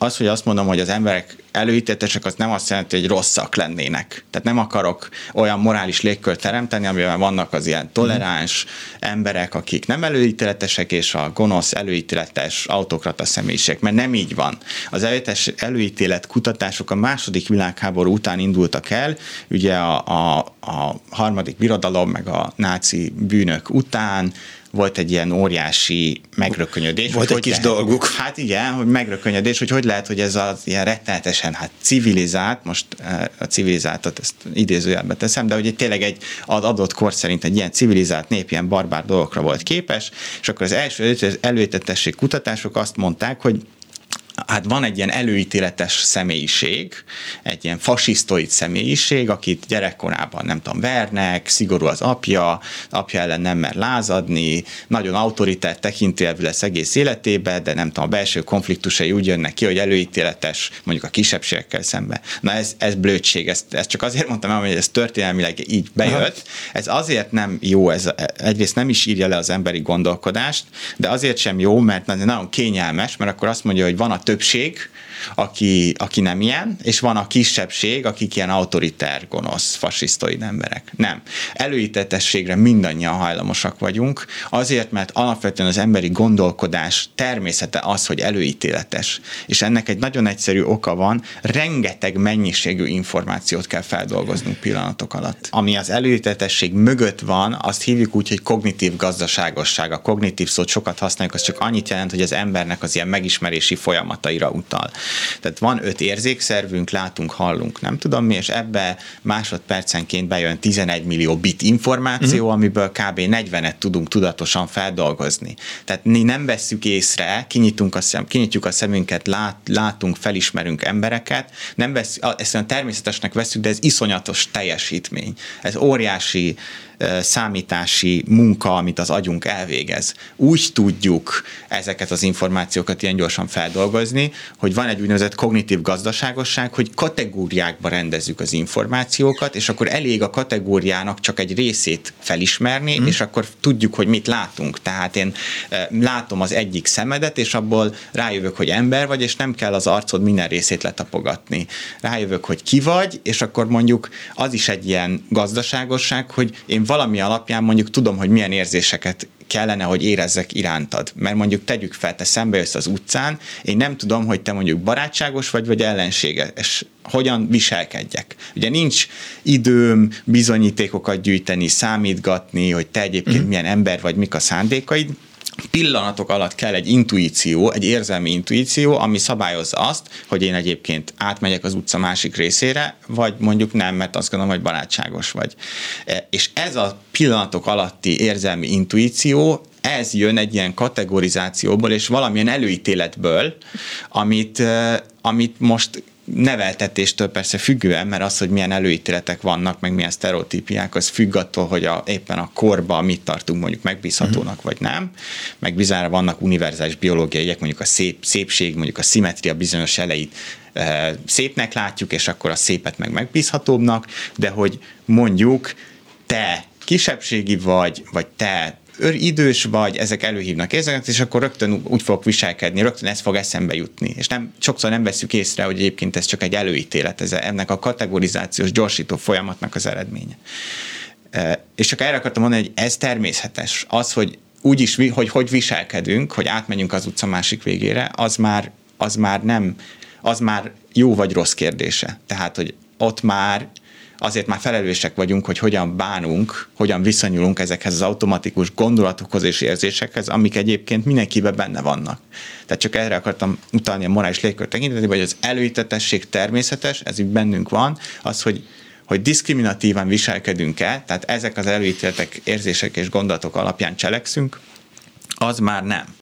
Az, hogy azt mondom, hogy az emberek előítéletesek, az nem azt jelenti, hogy rosszak lennének. Tehát nem akarok olyan morális légkört teremteni, amiben vannak az ilyen toleráns emberek, akik nem előítéletesek, és a gonosz, előítéletes autokrata személyiségek, mert nem így van. Az előítélet, kutatások a második világháború után indultak el, ugye a, a, a harmadik birodalom, meg a náci bűnök után, volt egy ilyen óriási megrökönyödés. Volt egy kis lehet, dolguk. Hát igen, hogy megrökönyödés, hogy hogy lehet, hogy ez az ilyen rettenetesen hát civilizált, most eh, a civilizáltat ezt idézőjelbe teszem, de hogy tényleg egy az adott kor szerint egy ilyen civilizált nép ilyen barbár dolgokra volt képes, és akkor az első előítetesség kutatások azt mondták, hogy hát van egy ilyen előítéletes személyiség, egy ilyen fasisztoid személyiség, akit gyerekkorában nem tudom, vernek, szigorú az apja, apja ellen nem mer lázadni, nagyon autoritár tekintélvű lesz egész életébe, de nem tudom, a belső konfliktusai úgy jönnek ki, hogy előítéletes mondjuk a kisebbségekkel szembe. Na ez, ez blödség, ezt, ezt csak azért mondtam el, hogy ez történelmileg így bejött. Aha. Ez azért nem jó, ez egyrészt nem is írja le az emberi gondolkodást, de azért sem jó, mert nagyon kényelmes, mert akkor azt mondja, hogy van a többség, aki, aki nem ilyen, és van a kisebbség, akik ilyen autoritár, gonosz, fasisztoid emberek. Nem. Előítetességre mindannyian hajlamosak vagyunk, azért, mert alapvetően az emberi gondolkodás természete az, hogy előítéletes. És ennek egy nagyon egyszerű oka van, rengeteg mennyiségű információt kell feldolgoznunk pillanatok alatt. Ami az előítetesség mögött van, azt hívjuk úgy, hogy kognitív gazdaságosság. A kognitív szót sokat használjuk, az csak annyit jelent, hogy az embernek az ilyen megismerési folyamataira utal. Tehát van öt érzékszervünk, látunk, hallunk, nem tudom mi, és ebbe másodpercenként bejön 11 millió bit információ, uh-huh. amiből kb. 40-et tudunk tudatosan feldolgozni. Tehát mi nem vesszük észre, kinyitunk a szem, kinyitjuk a szemünket, lát, látunk, felismerünk embereket, nem vesz, ezt olyan természetesnek veszük, de ez iszonyatos teljesítmény. Ez óriási számítási munka, amit az agyunk elvégez. Úgy tudjuk ezeket az információkat ilyen gyorsan feldolgozni, hogy van egy úgynevezett kognitív gazdaságosság, hogy kategóriákba rendezzük az információkat, és akkor elég a kategóriának csak egy részét felismerni, mm. és akkor tudjuk, hogy mit látunk. Tehát én látom az egyik szemedet, és abból rájövök, hogy ember vagy, és nem kell az arcod minden részét letapogatni. Rájövök, hogy ki vagy, és akkor mondjuk az is egy ilyen gazdaságosság, hogy én valami alapján mondjuk tudom, hogy milyen érzéseket kellene, hogy érezzek irántad. Mert mondjuk tegyük fel, te szembe jössz az utcán, én nem tudom, hogy te mondjuk barátságos vagy, vagy ellenséges. Hogyan viselkedjek. Ugye nincs időm bizonyítékokat gyűjteni, számítgatni, hogy te egyébként mm. milyen ember vagy, mik a szándékaid, pillanatok alatt kell egy intuíció, egy érzelmi intuíció, ami szabályozza azt, hogy én egyébként átmegyek az utca másik részére, vagy mondjuk nem, mert azt gondolom, hogy barátságos vagy. E, és ez a pillanatok alatti érzelmi intuíció, ez jön egy ilyen kategorizációból, és valamilyen előítéletből, amit, e, amit most neveltetéstől persze függően, mert az, hogy milyen előítéletek vannak, meg milyen sztereotípiák, az függ attól, hogy a, éppen a korba mit tartunk mondjuk megbízhatónak, uh-huh. vagy nem. Meg bizonyára vannak univerzális biológiai jegyek, mondjuk a szép, szépség, mondjuk a szimetria bizonyos elejét e, szépnek látjuk, és akkor a szépet meg megbízhatóbbnak, de hogy mondjuk te kisebbségi vagy, vagy te idős vagy, ezek előhívnak érzeket, és akkor rögtön úgy fogok viselkedni, rögtön ez fog eszembe jutni. És nem, sokszor nem veszük észre, hogy egyébként ez csak egy előítélet, ez ennek a kategorizációs gyorsító folyamatnak az eredménye. És csak erre akartam mondani, hogy ez természetes. Az, hogy úgy is, hogy hogy viselkedünk, hogy átmenjünk az utca másik végére, az már, az már nem, az már jó vagy rossz kérdése. Tehát, hogy ott már azért már felelősek vagyunk, hogy hogyan bánunk, hogyan viszonyulunk ezekhez az automatikus gondolatokhoz és érzésekhez, amik egyébként mindenkiben benne vannak. Tehát csak erre akartam utalni a morális légkör tekintetében, hogy az előítetesség természetes, ez így bennünk van, az, hogy hogy diszkriminatívan viselkedünk-e, tehát ezek az előítéletek, érzések és gondolatok alapján cselekszünk, az már nem.